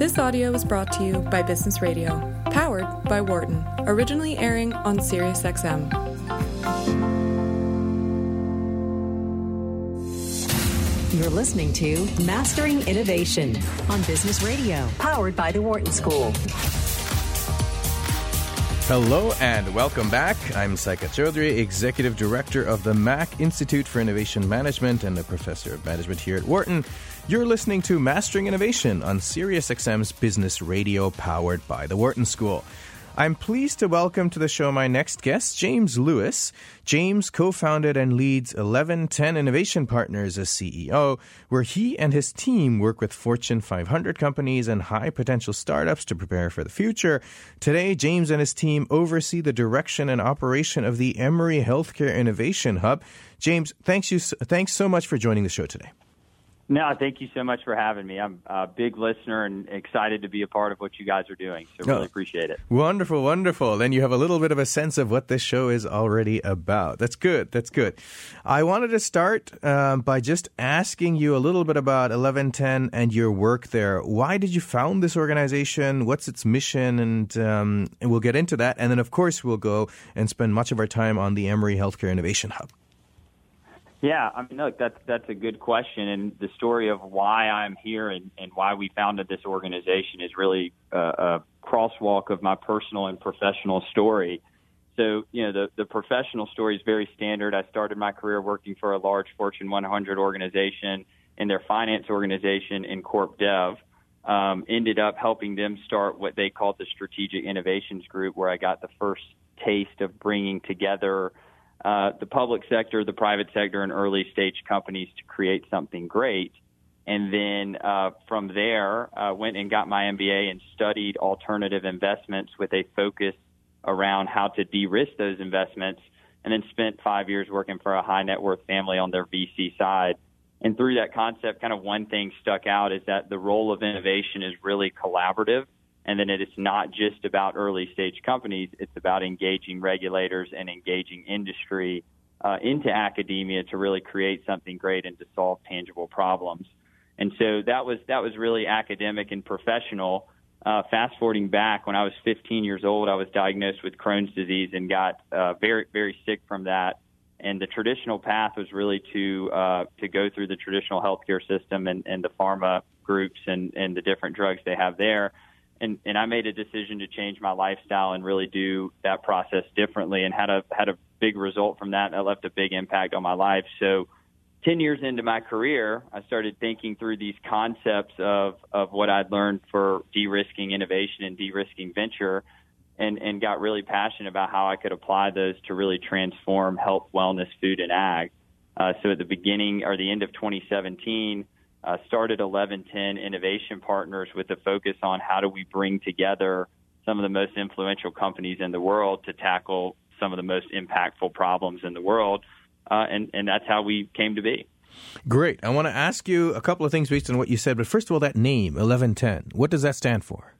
This audio was brought to you by Business Radio, powered by Wharton, originally airing on SiriusXM. You're listening to Mastering Innovation on Business Radio, powered by the Wharton School. Hello and welcome back. I'm Saikat Chaudhuri, Executive Director of the Mack Institute for Innovation Management and a Professor of Management here at Wharton. You're listening to Mastering Innovation on SiriusXM's Business Radio, powered by the Wharton School. I'm pleased to welcome to the show my next guest, James Lewis. James co founded and leads 1110 Innovation Partners as CEO, where he and his team work with Fortune 500 companies and high potential startups to prepare for the future. Today, James and his team oversee the direction and operation of the Emory Healthcare Innovation Hub. James, thanks, you, thanks so much for joining the show today. No, thank you so much for having me. I'm a big listener and excited to be a part of what you guys are doing. So really oh, appreciate it. Wonderful, wonderful. Then you have a little bit of a sense of what this show is already about. That's good. That's good. I wanted to start um, by just asking you a little bit about 1110 and your work there. Why did you found this organization? What's its mission? And, um, and we'll get into that. And then, of course, we'll go and spend much of our time on the Emory Healthcare Innovation Hub. Yeah, I mean, look, that's that's a good question, and the story of why I'm here and, and why we founded this organization is really a, a crosswalk of my personal and professional story. So, you know, the the professional story is very standard. I started my career working for a large Fortune 100 organization in their finance organization in Corp Dev. Um, ended up helping them start what they called the Strategic Innovations Group, where I got the first taste of bringing together uh, the public sector, the private sector, and early stage companies to create something great. And then uh, from there, uh, went and got my MBA and studied alternative investments with a focus around how to de-risk those investments. And then spent five years working for a high net worth family on their VC side. And through that concept, kind of one thing stuck out is that the role of innovation is really collaborative and then it's not just about early stage companies, it's about engaging regulators and engaging industry uh, into academia to really create something great and to solve tangible problems. And so that was that was really academic and professional. Uh, fast forwarding back, when I was 15 years old, I was diagnosed with Crohn's disease and got uh, very very sick from that. And the traditional path was really to uh, to go through the traditional healthcare system and, and the pharma groups and, and the different drugs they have there and and I made a decision to change my lifestyle and really do that process differently and had a had a big result from that and that left a big impact on my life. So 10 years into my career, I started thinking through these concepts of of what I'd learned for de-risking innovation and de-risking venture and and got really passionate about how I could apply those to really transform health, wellness, food and ag. Uh, so at the beginning or the end of 2017, uh, started 1110 Innovation Partners with a focus on how do we bring together some of the most influential companies in the world to tackle some of the most impactful problems in the world. Uh, and, and that's how we came to be. Great. I want to ask you a couple of things based on what you said, but first of all, that name, 1110, what does that stand for?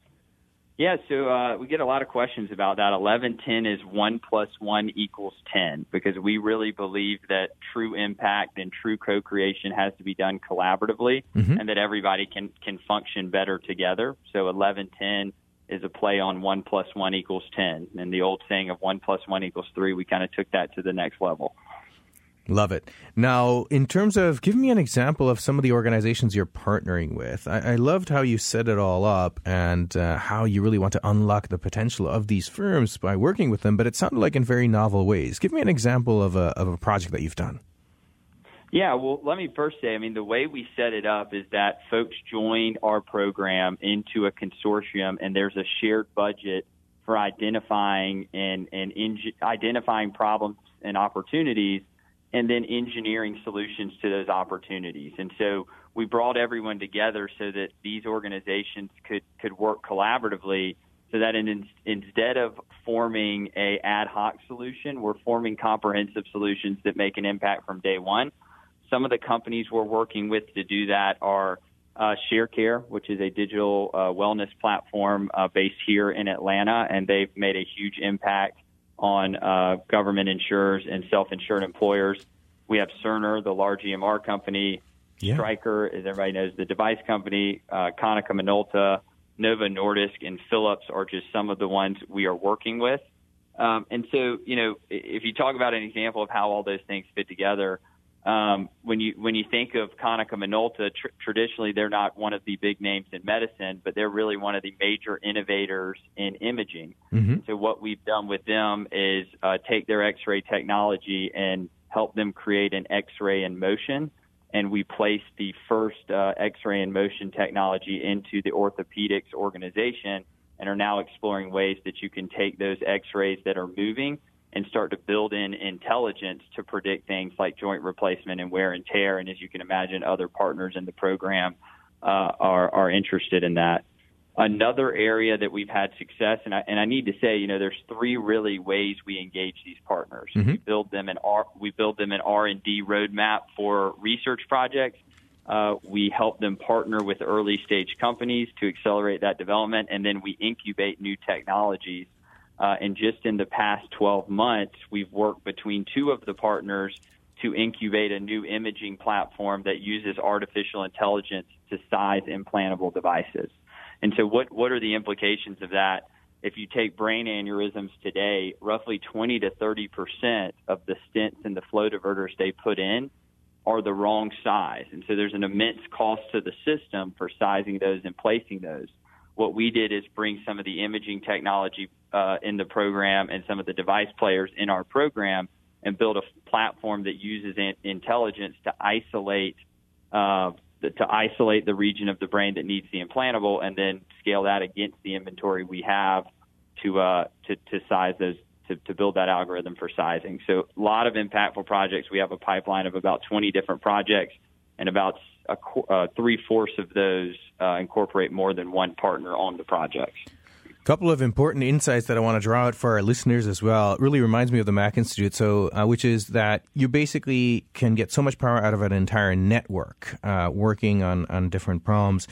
Yeah, so uh, we get a lot of questions about that. Eleven ten is one plus one equals ten because we really believe that true impact and true co-creation has to be done collaboratively, mm-hmm. and that everybody can can function better together. So eleven ten is a play on one plus one equals ten, and the old saying of one plus one equals three. We kind of took that to the next level. Love it. Now, in terms of, give me an example of some of the organizations you're partnering with. I, I loved how you set it all up and uh, how you really want to unlock the potential of these firms by working with them, but it sounded like in very novel ways. Give me an example of a, of a project that you've done. Yeah, well, let me first say, I mean, the way we set it up is that folks join our program into a consortium, and there's a shared budget for identifying and, and identifying problems and opportunities and then engineering solutions to those opportunities. And so we brought everyone together so that these organizations could, could work collaboratively so that in, instead of forming a ad hoc solution, we're forming comprehensive solutions that make an impact from day one. Some of the companies we're working with to do that are uh, ShareCare, which is a digital uh, wellness platform uh, based here in Atlanta, and they've made a huge impact on uh, government insurers and self-insured employers. We have Cerner, the large EMR company. Yeah. Stryker, as everybody knows, the device company. Uh, Konica Minolta, Novo Nordisk, and Philips are just some of the ones we are working with. Um, and so, you know, if you talk about an example of how all those things fit together, um, when you when you think of Konica Minolta, tr- traditionally they're not one of the big names in medicine, but they're really one of the major innovators in imaging. Mm-hmm. So what we've done with them is uh, take their X-ray technology and help them create an X-ray in motion. And we placed the first uh, X-ray in motion technology into the orthopedics organization, and are now exploring ways that you can take those X-rays that are moving and start to build in intelligence to predict things like joint replacement and wear and tear. And as you can imagine, other partners in the program uh, are are interested in that. Another area that we've had success, and I, and I need to say, you know, there's three really ways we engage these partners. Mm-hmm. We build them an R, we build them an R and D roadmap for research projects. Uh, we help them partner with early stage companies to accelerate that development, and then we incubate new technologies uh, and just in the past 12 months, we've worked between two of the partners to incubate a new imaging platform that uses artificial intelligence to size implantable devices. And so, what, what are the implications of that? If you take brain aneurysms today, roughly 20 to 30 percent of the stents and the flow diverters they put in are the wrong size. And so, there's an immense cost to the system for sizing those and placing those what we did is bring some of the imaging technology uh, in the program and some of the device players in our program and build a platform that uses in- intelligence to isolate uh, the, to isolate the region of the brain that needs the implantable and then scale that against the inventory we have to uh, to, to size those to, to build that algorithm for sizing. So a lot of impactful projects. We have a pipeline of about 20 different projects and about a, uh, three fourths of those uh, incorporate more than one partner on the project. Couple of important insights that I want to draw out for our listeners as well. It really reminds me of the Mack Institute, so uh, which is that you basically can get so much power out of an entire network uh, working on on different problems.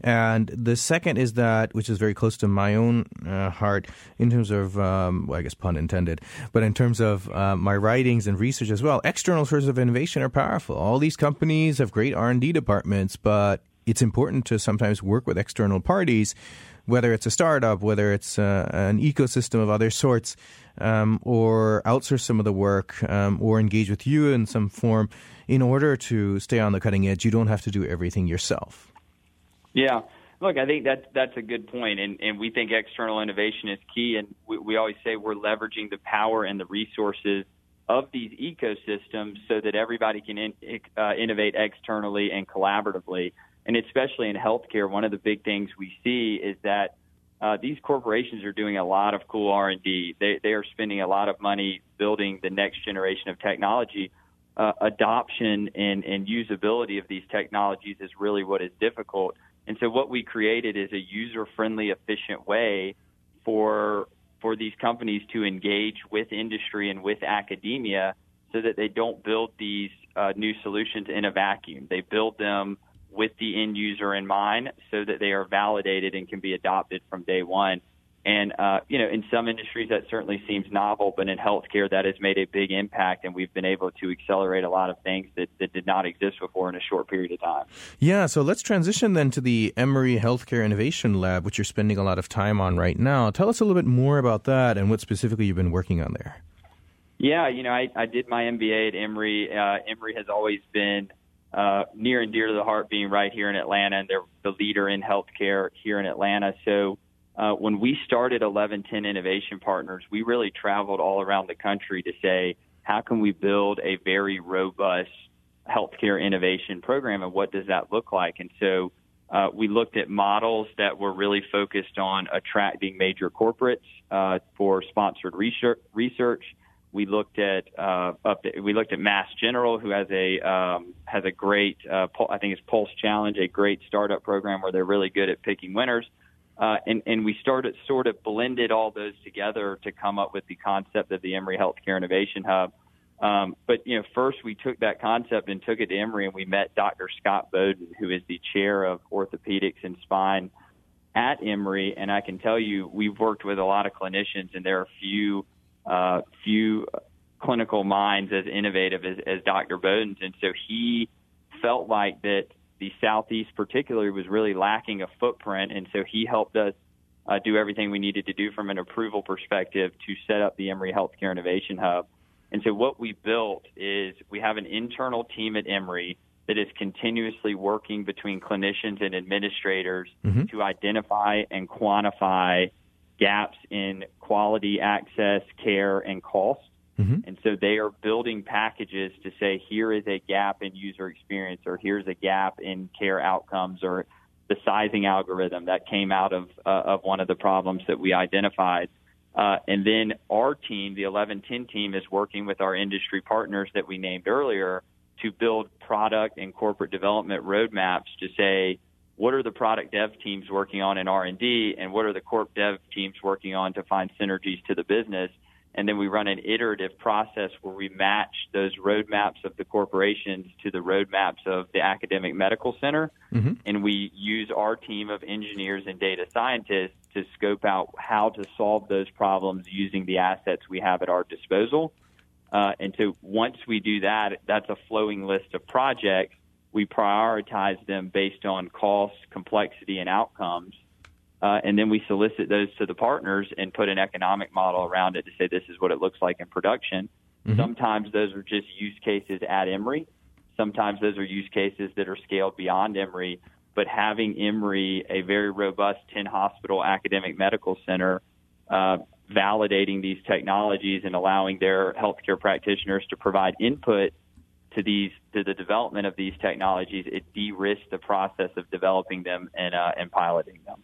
And the second is that, which is very close to my own uh, heart in terms of, um, well, I guess pun intended, but in terms of uh, my writings and research as well. External sources of innovation are powerful. All these companies have great R and D departments, but it's important to sometimes work with external parties, whether it's a startup, whether it's uh, an ecosystem of other sorts, um, or outsource some of the work, um, or engage with you in some form in order to stay on the cutting edge. You don't have to do everything yourself. Yeah. Look, I think that's that's a good point, and and we think external innovation is key, and we, we always say we're leveraging the power and the resources of these ecosystems so that everybody can in, uh, innovate externally and collaboratively. And especially in healthcare, one of the big things we see is that uh, these corporations are doing a lot of cool R&D. They, they are spending a lot of money building the next generation of technology. Uh, adoption and, and usability of these technologies is really what is difficult. And so what we created is a user-friendly, efficient way for for these companies to engage with industry and with academia so that they don't build these uh, new solutions in a vacuum. They build them with the end user in mind so that they are validated and can be adopted from day one. And, uh, you know, in some industries that certainly seems novel, but in healthcare that has made a big impact and we've been able to accelerate a lot of things that, that did not exist before in a short period of time. Yeah, so let's transition then to the Emory Healthcare Innovation Lab, which you're spending a lot of time on right now. Tell us a little bit more about that and what specifically you've been working on there. Yeah, you know, I, I did my MBA at Emory. Uh, Emory has always been uh, near and dear to the heart being right here in Atlanta, and they're the leader in healthcare here in Atlanta. So, uh, when we started 1110 Innovation Partners, we really traveled all around the country to say, how can we build a very robust healthcare innovation program and what does that look like? And so uh, we looked at models that were really focused on attracting major corporates uh, for sponsored research. research. We looked at uh, up to, we looked at Mass General, who has a um, has a great uh, I think it's Pulse Challenge, a great startup program where they're really good at picking winners. Uh, and, and we started sort of blended all those together to come up with the concept of the Emory Healthcare Innovation Hub. Um, but you know, first we took that concept and took it to Emory, and we met Dr. Scott Boden, who is the chair of orthopedics and spine at Emory. And I can tell you, we've worked with a lot of clinicians, and there are few uh, few clinical minds as innovative as, as Dr. Boden's. And so he felt like that the southeast particularly was really lacking a footprint, and so he helped us uh, do everything we needed to do from an approval perspective to set up the Emory Healthcare Innovation Hub. And so what we built is we have an internal team at Emory that is continuously working between clinicians and administrators mm-hmm. to identify and quantify gaps in quality access, care, and cost. Mm-hmm. And so they are building packages to say, here is a gap in user experience, or here's a gap in care outcomes, or the sizing algorithm that came out of uh, of one of the problems that we identified. Uh, and then our team, the 1110 team, is working with our industry partners that we named earlier to build product and corporate development roadmaps to say what are the product dev teams working on in R&D and what are the corp dev teams working on to find synergies to the business and then we run an iterative process where we match those roadmaps of the corporations to the roadmaps of the academic medical center. Mm-hmm. And we use our team of engineers and data scientists to scope out how to solve those problems using the assets we have at our disposal. Uh, and so once we do that, that's a flowing list of projects. We prioritize them based on cost, complexity, and outcomes. Uh, and then we solicit those to the partners and put an economic model around it to say this is what it looks like in production. Mm-hmm. Sometimes those are just use cases at Emory. Sometimes those are use cases that are scaled beyond Emory. But having Emory, a very robust 10 hospital academic medical center, uh, validating these technologies and allowing their healthcare practitioners to provide input to these to the development of these technologies, it de-risks the process of developing them and uh, and piloting them.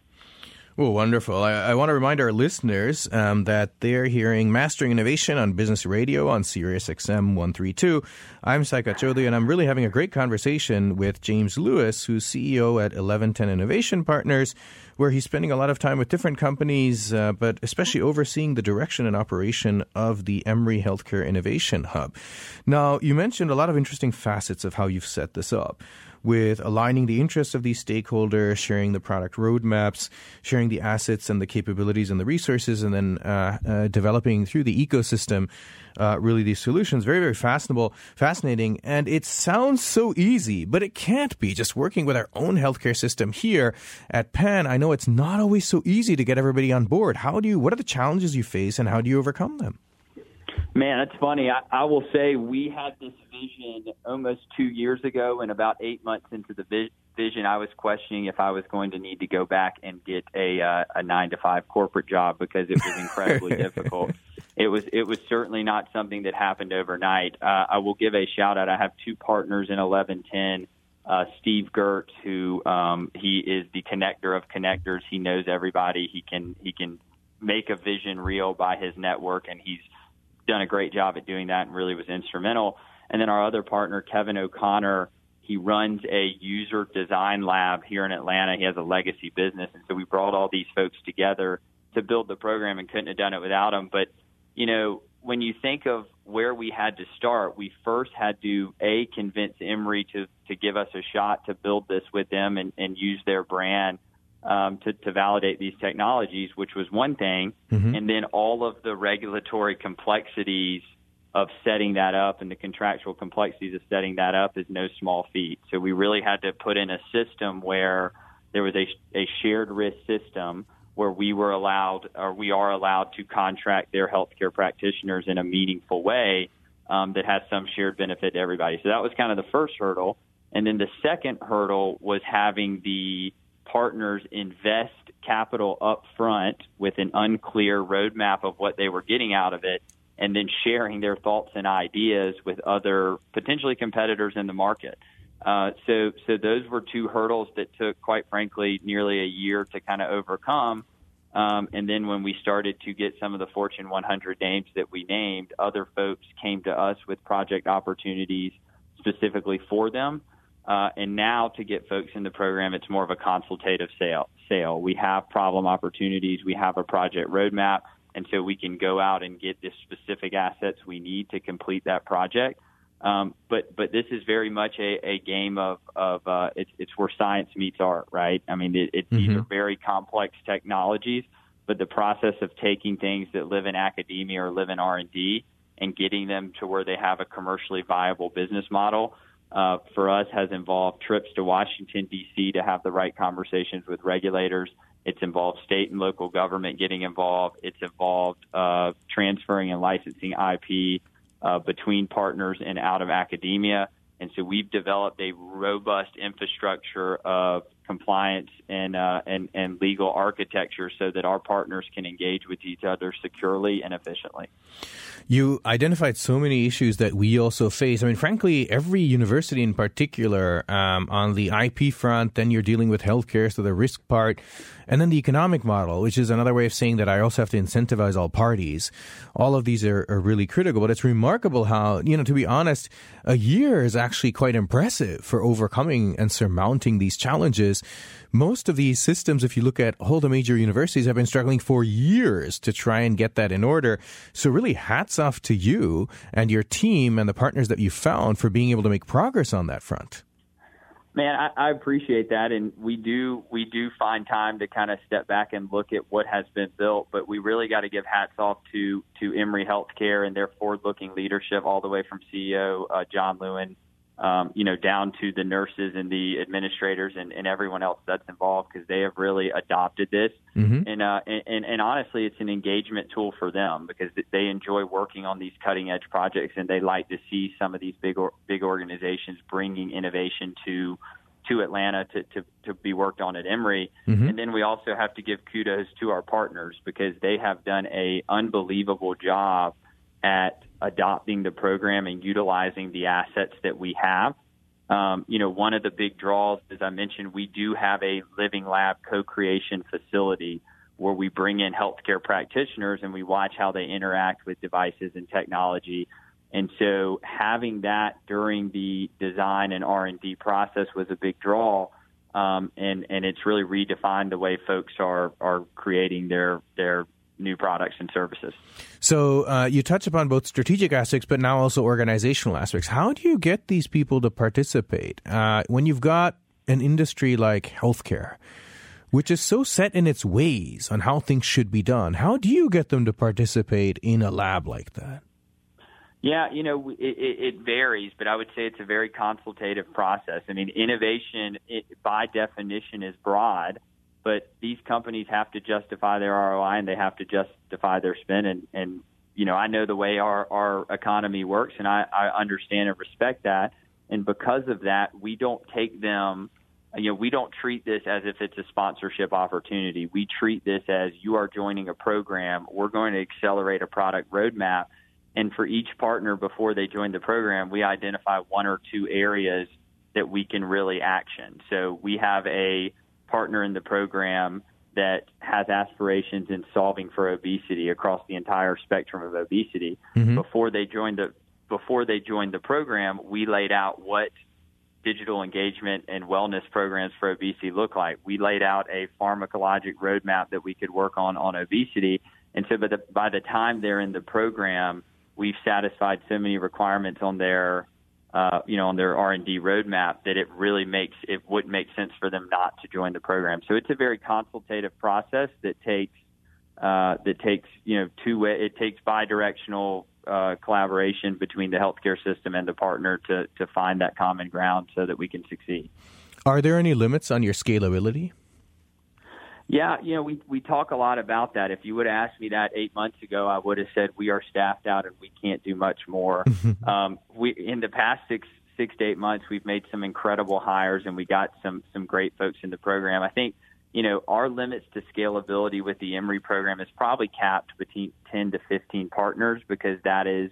Well, wonderful. I, I, want to remind our listeners um, that they're hearing Mastering Innovation on Business Radio on Sirius XM 132. I'm Saikat Chaudhuri, and I'm really having a great conversation with James Lewis, who's CEO at 1110 Innovation Partners, where he's spending a lot of time with different companies, uh, but especially overseeing the direction and operation of the Emory Healthcare Innovation Hub. Now, you mentioned a lot of interesting facets of how you've set this up with aligning the interests of these stakeholders, sharing the product roadmaps, sharing the assets and the capabilities and the resources, and then uh, uh, developing through the ecosystem uh, really these solutions. Very, very fascinating, fascinating. And it sounds so easy, but it can't be. Just working with our own healthcare system here at Penn, I know it's not always so easy to get everybody on board. How do you, what are the challenges you face and how do you overcome them? Man, it's funny. I, I will say we had this vision almost two years ago, and about eight months into the vision, I was questioning if I was going to need to go back and get a uh, a nine to five corporate job because it was incredibly difficult. It was it was certainly not something that happened overnight. Uh, I will give a shout out. I have two partners in eleven ten. Uh, Steve Gertz, who um, he is the connector of connectors. He knows everybody. He can he can make a vision real by his network, and he's done a great job at doing that and really was instrumental. And then our other partner, Kevin O'Connor, he runs a user design lab here in Atlanta. He has a legacy business. And so we brought all these folks together to build the program and couldn't have done it without them. But, you know, when you think of where we had to start, we first had to a convince Emory to to give us a shot to build this with them and, and use their brand um, to, to validate these technologies, which was one thing, mm-hmm. and then all of the regulatory complexities of setting that up and the contractual complexities of setting that up is no small feat. So we really had to put in a system where there was a, a shared risk system where we were allowed or we are allowed to contract their healthcare practitioners in a meaningful way um, that has some shared benefit to everybody. So that was kind of the first hurdle. And then the second hurdle was having the partners invest capital up front with an unclear roadmap of what they were getting out of it and then sharing their thoughts and ideas with other potentially competitors in the market. Uh, so, so those were two hurdles that took, quite frankly, nearly a year to kind of overcome. Um, and then when we started to get some of the Fortune 100 names that we named, other folks came to us with project opportunities specifically for them. Uh, and now to get folks in the program, it's more of a consultative sale. Sale. We have problem opportunities. We have a project roadmap, and so we can go out and get the specific assets we need to complete that project. Um, but but this is very much a, a game of of uh, it's it's where science meets art, right? I mean, it, it's mm-hmm. these are very complex technologies, but the process of taking things that live in academia or live in R and D and getting them to where they have a commercially viable business model uh, for us has involved trips to Washington, D.C. to have the right conversations with regulators. It's involved state and local government getting involved. It's involved uh, transferring and licensing IP uh, between partners and out of academia. And so we've developed a robust infrastructure of compliance and, uh, and, and legal architecture so that our partners can engage with each other securely and efficiently. You identified so many issues that we also face. I mean, frankly, every university in particular, um, on the IP front, then you're dealing with healthcare, so the risk part, and then the economic model, which is another way of saying that I also have to incentivize all parties. All of these are, are really critical, but it's remarkable how, you know, to be honest, a year is actually quite impressive for overcoming and surmounting these challenges most of these systems, if you look at all the major universities, have been struggling for years to try and get that in order. So really hats off to you and your team and the partners that you found for being able to make progress on that front. Man, I, I appreciate that, and we do we do find time to kind of step back and look at what has been built. But we really got to give hats off to to Emory Healthcare and their forward-looking leadership, all the way from CEO uh, John Lewin um, you know, down to the nurses and the administrators and, and everyone else that's involved because they have really adopted this. Mm-hmm. And, uh, and, and honestly, it's an engagement tool for them because they enjoy working on these cutting edge projects and they like to see some of these big, or, big organizations bringing innovation to, to Atlanta to, to, to be worked on at Emory. Mm-hmm. And then we also have to give kudos to our partners because they have done a unbelievable job at adopting the program and utilizing the assets that we have. Um, you know, one of the big draws, as I mentioned, we do have a living lab co-creation facility where we bring in healthcare practitioners and we watch how they interact with devices and technology. And so having that during the design and R&D process was a big draw. Um, and, and it's really redefined the way folks are, are creating their, their new products and services. So uh, you touch upon both strategic aspects, but now also organizational aspects. How do you get these people to participate uh, when you've got an industry like healthcare? Which is so set in its ways on how things should be done. How do you get them to participate in a lab like that? Yeah, you know, it, it, varies, but I would say it's a very consultative process. I mean, innovation, it, by definition, is broad but these companies have to justify their ROI and they have to justify their spend. And, and you know, I know the way our, our economy works and I, I understand and respect that. And because of that, we don't take them, you know, we don't treat this as if it's a sponsorship opportunity. We treat this as you are joining a program. We're going to accelerate a product roadmap. And for each partner before they join the program, we identify one or two areas that we can really action. So we have a partner in the program that has aspirations in solving for obesity across the entire spectrum of obesity. Mm-hmm. Before they joined the before they joined the program, we laid out what digital engagement and wellness programs for obesity look like. We laid out a pharmacologic roadmap that we could work on on obesity. And so by the, by the time they're in the program, we've satisfied so many requirements on their uh, you know, on their R&D roadmap that it really makes it wouldn't make sense for them not to join the program. So it's a very consultative process that takes uh, that takes you know two way it takes bidirectional uh, collaboration between the healthcare system and the partner to to find that common ground so that we can succeed. Are there any limits on your scalability? Yeah, you know, we we talk a lot about that. If you would have asked me that eight months ago, I would have said we are staffed out and we can't do much more. um, we in the past six six to eight months, we've made some incredible hires and we got some some great folks in the program. I think you know our limits to scalability with the Emory program is probably capped between ten to fifteen partners because that is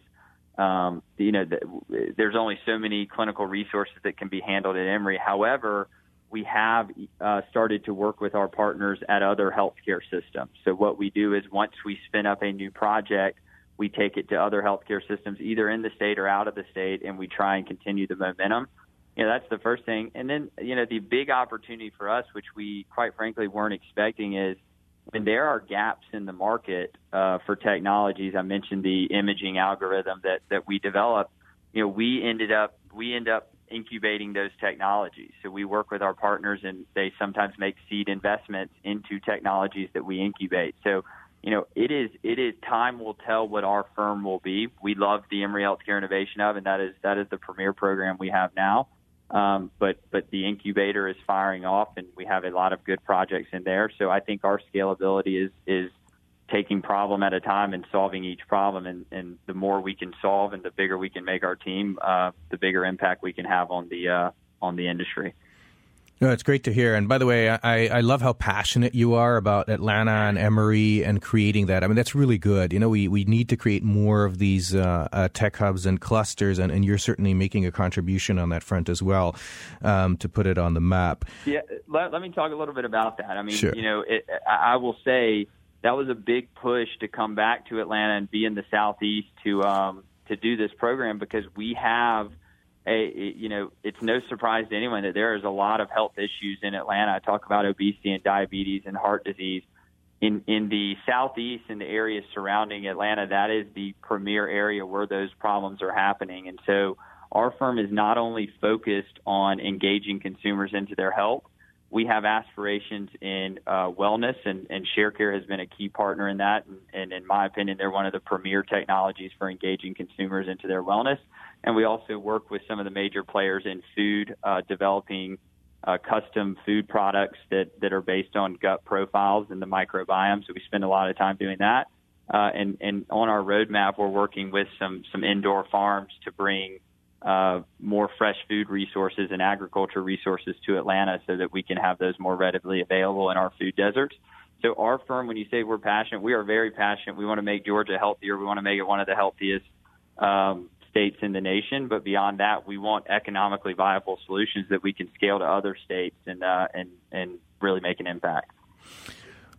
um, you know the, there's only so many clinical resources that can be handled at Emory. However we have uh, started to work with our partners at other healthcare systems. So what we do is once we spin up a new project, we take it to other healthcare systems, either in the state or out of the state, and we try and continue the momentum. You know, that's the first thing. And then, you know, the big opportunity for us, which we quite frankly weren't expecting, is when there are gaps in the market uh, for technologies. I mentioned the imaging algorithm that that we developed. You know, we ended up we end up incubating those technologies. So we work with our partners and they sometimes make seed investments into technologies that we incubate. So, you know, it is it is time will tell what our firm will be. We love the Emory Healthcare Innovation Hub and that is that is the premier program we have now. Um, but but the incubator is firing off, and we have a lot of good projects in there. So I think our scalability is is problem at a time and solving each problem. And, and the more we can solve, and the bigger we can make our team, uh, the bigger impact we can have on the uh, on the industry. No, it's great to hear. And by the way, I, I love how passionate you are about Atlanta and Emory and creating that. I mean, that's really good. You know, we, we need to create more of these uh, uh, tech hubs and clusters, and, and you're certainly making a contribution on that front as well um, to put it on the map. Yeah, let, let me talk a little bit about that. I mean, sure. you know, it, I will say that was a big push to come back to Atlanta and be in the southeast to um, to do this program because we have a you know it's no surprise to anyone that there is a lot of health issues in Atlanta. I talk about obesity and diabetes and heart disease. In in the southeast and the areas surrounding Atlanta, that is the premier area where those problems are happening. And so our firm is not only focused on engaging consumers into their health, we have aspirations in uh, wellness, and, and ShareCare has been a key partner in that. And, and in my opinion, they're one of the premier technologies for engaging consumers into their wellness. And we also work with some of the major players in food, uh, developing uh, custom food products that, that are based on gut profiles and the microbiome. So we spend a lot of time doing that. Uh, and, and on our roadmap, we're working with some, some indoor farms to bring uh, more fresh food resources and agriculture resources to Atlanta so that we can have those more readily available in our food deserts. So our firm, when you say we're passionate, we are very passionate. We want to make Georgia healthier. We want to make it one of the healthiest um, states in the nation. But beyond that, we want economically viable solutions that we can scale to other states and uh, and and really make an impact.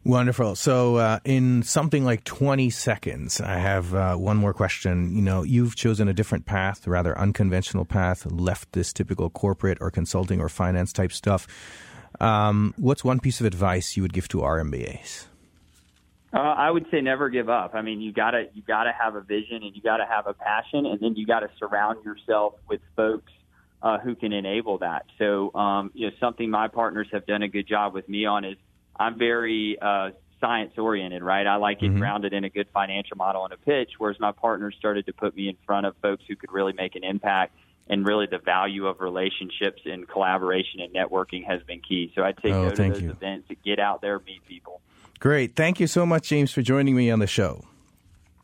Wonderful. So, uh, in something like 20 seconds, I have uh, one more question. You know, you've chosen a different path, rather unconventional path, left this typical corporate or consulting or finance type stuff. Um, what's one piece of advice you would give to our MBAs? Uh, I would say never give up. I mean, you gotta you gotta have a vision and you gotta have a passion, and then you gotta surround yourself with folks uh, who can enable that. So, um, you know, something my partners have done a good job with me on is I'm very uh, science oriented, right? I like it mm-hmm. grounded in a good financial model and a pitch, whereas my partners started to put me in front of folks who could really make an impact. And really, the value of relationships and collaboration and networking has been key. So I take oh, go to those you. events, get out there, meet people. Great. Thank you so much, James, for joining me on the show.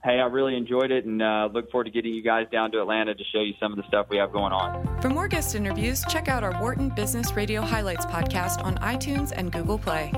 Hey, I really enjoyed it and uh, look forward to getting you guys down to Atlanta to show you some of the stuff we have going on. For more guest interviews, check out our Wharton Business Radio Highlights podcast on iTunes and Google Play.